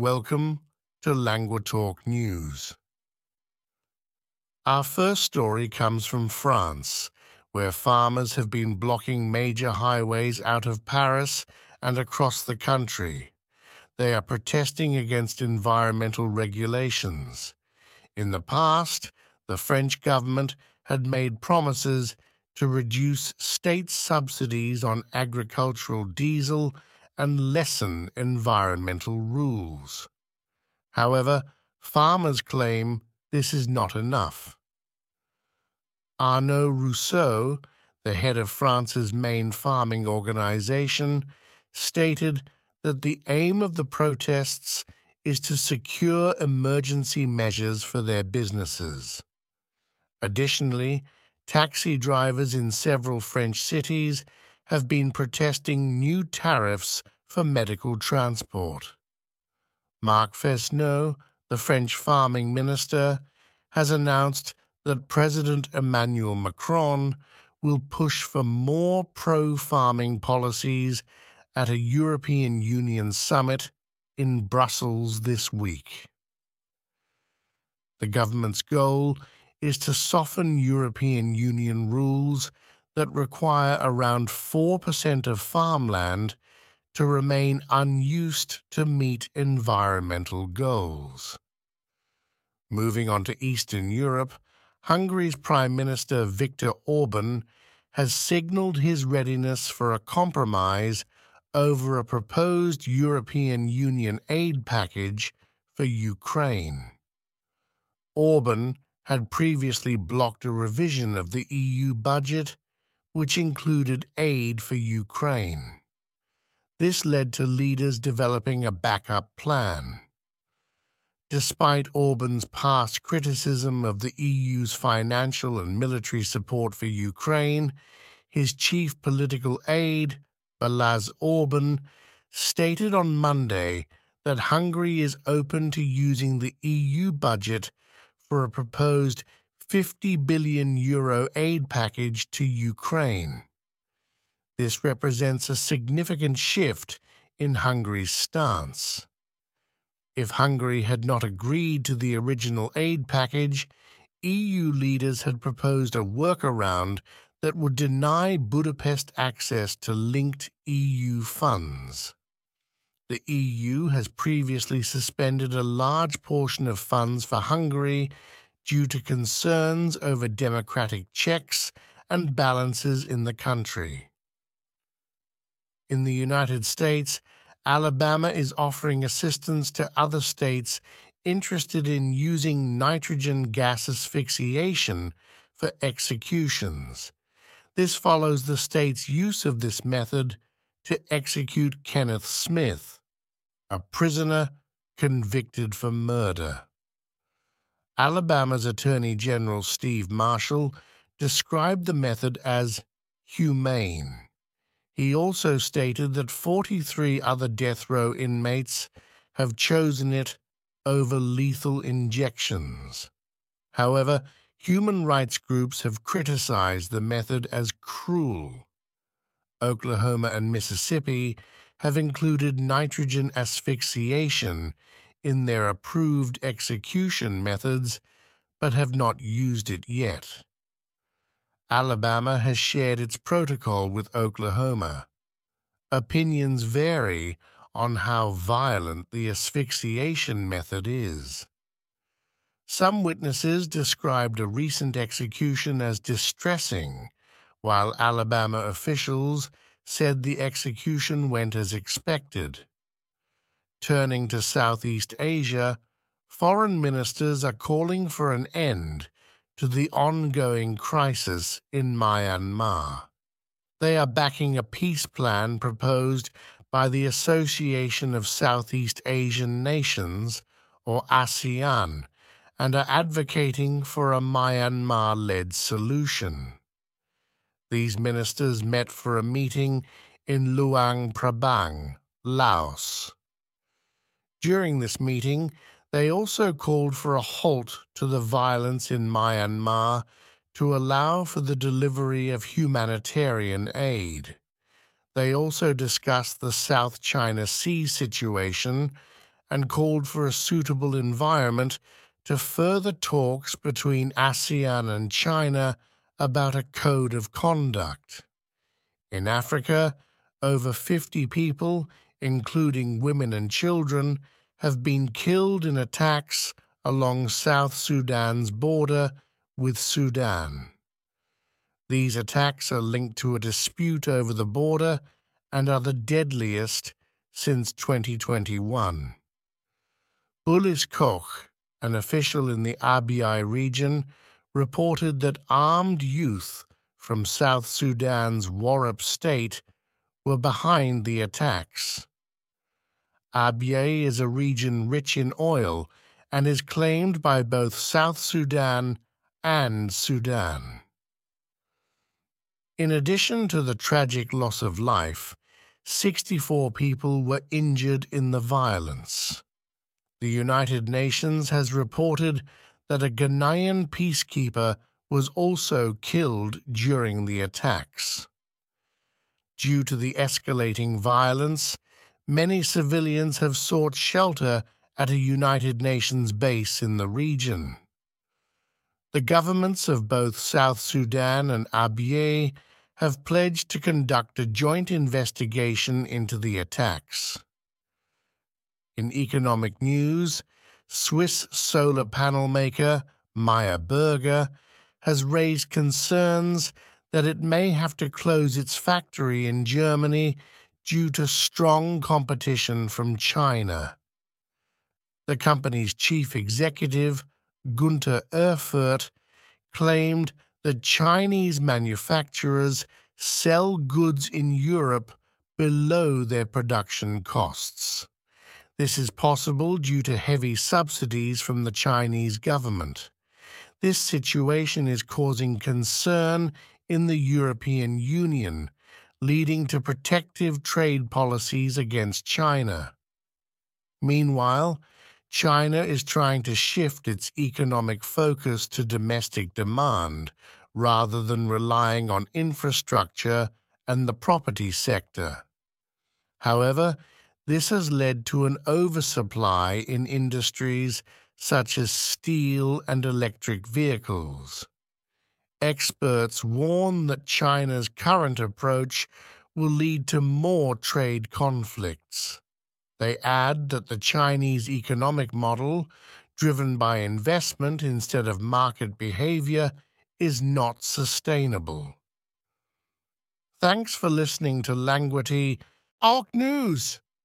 Welcome to Languatalk News. Our first story comes from France, where farmers have been blocking major highways out of Paris and across the country. They are protesting against environmental regulations. In the past, the French government had made promises to reduce state subsidies on agricultural diesel and lessen environmental rules. However, farmers claim this is not enough. Arnaud Rousseau, the head of France's main farming organization, stated that the aim of the protests is to secure emergency measures for their businesses. Additionally, taxi drivers in several French cities have been protesting new tariffs for medical transport. Marc Fesneau, the French farming minister, has announced that President Emmanuel Macron will push for more pro farming policies at a European Union summit in Brussels this week. The government's goal is to soften European Union rules that require around 4% of farmland to remain unused to meet environmental goals. Moving on to Eastern Europe, Hungary's Prime Minister Viktor Orban has signaled his readiness for a compromise over a proposed European Union aid package for Ukraine. Orban had previously blocked a revision of the EU budget which included aid for Ukraine. This led to leaders developing a backup plan. Despite Orban's past criticism of the EU's financial and military support for Ukraine, his chief political aide, Balázs Orban, stated on Monday that Hungary is open to using the EU budget for a proposed 50 billion euro aid package to Ukraine. This represents a significant shift in Hungary's stance. If Hungary had not agreed to the original aid package, EU leaders had proposed a workaround that would deny Budapest access to linked EU funds. The EU has previously suspended a large portion of funds for Hungary due to concerns over democratic checks and balances in the country. In the United States, Alabama is offering assistance to other states interested in using nitrogen gas asphyxiation for executions. This follows the state's use of this method to execute Kenneth Smith, a prisoner convicted for murder. Alabama's Attorney General Steve Marshall described the method as humane. He also stated that 43 other death row inmates have chosen it over lethal injections. However, human rights groups have criticized the method as cruel. Oklahoma and Mississippi have included nitrogen asphyxiation in their approved execution methods, but have not used it yet. Alabama has shared its protocol with Oklahoma. Opinions vary on how violent the asphyxiation method is. Some witnesses described a recent execution as distressing, while Alabama officials said the execution went as expected. Turning to Southeast Asia, foreign ministers are calling for an end to the ongoing crisis in Myanmar. They are backing a peace plan proposed by the Association of Southeast Asian Nations, or ASEAN, and are advocating for a Myanmar led solution. These ministers met for a meeting in Luang Prabang, Laos. During this meeting, they also called for a halt to the violence in Myanmar to allow for the delivery of humanitarian aid. They also discussed the South China Sea situation and called for a suitable environment to further talks between ASEAN and China about a code of conduct. In Africa, over 50 people, including women and children, have been killed in attacks along South Sudan's border with Sudan. These attacks are linked to a dispute over the border and are the deadliest since 2021. Bulis Koch, an official in the Abyei region, reported that armed youth from South Sudan's Warrap state were behind the attacks. Abyei is a region rich in oil and is claimed by both South Sudan and Sudan. In addition to the tragic loss of life, 64 people were injured in the violence. The United Nations has reported that a Ghanaian peacekeeper was also killed during the attacks. Due to the escalating violence, many civilians have sought shelter at a United Nations base in the region. The governments of both South Sudan and Abyei have pledged to conduct a joint investigation into the attacks. In economic news, Swiss solar panel maker Meyer Burger has raised concerns that it may have to close its factory in Germany due to strong competition from China. The company's chief executive, Gunter Erfurt, claimed that Chinese manufacturers sell goods in Europe below their production costs. This is possible due to heavy subsidies from the Chinese government. This situation is causing concern in the European Union, leading to protective trade policies against China. Meanwhile, China is trying to shift its economic focus to domestic demand rather than relying on infrastructure and the property sector. However, this has led to an oversupply in industries such as steel and electric vehicles. Experts warn that China's current approach will lead to more trade conflicts. They add that the Chinese economic model, driven by investment instead of market behavior, is not sustainable. Thanks for listening to Languity Ark News.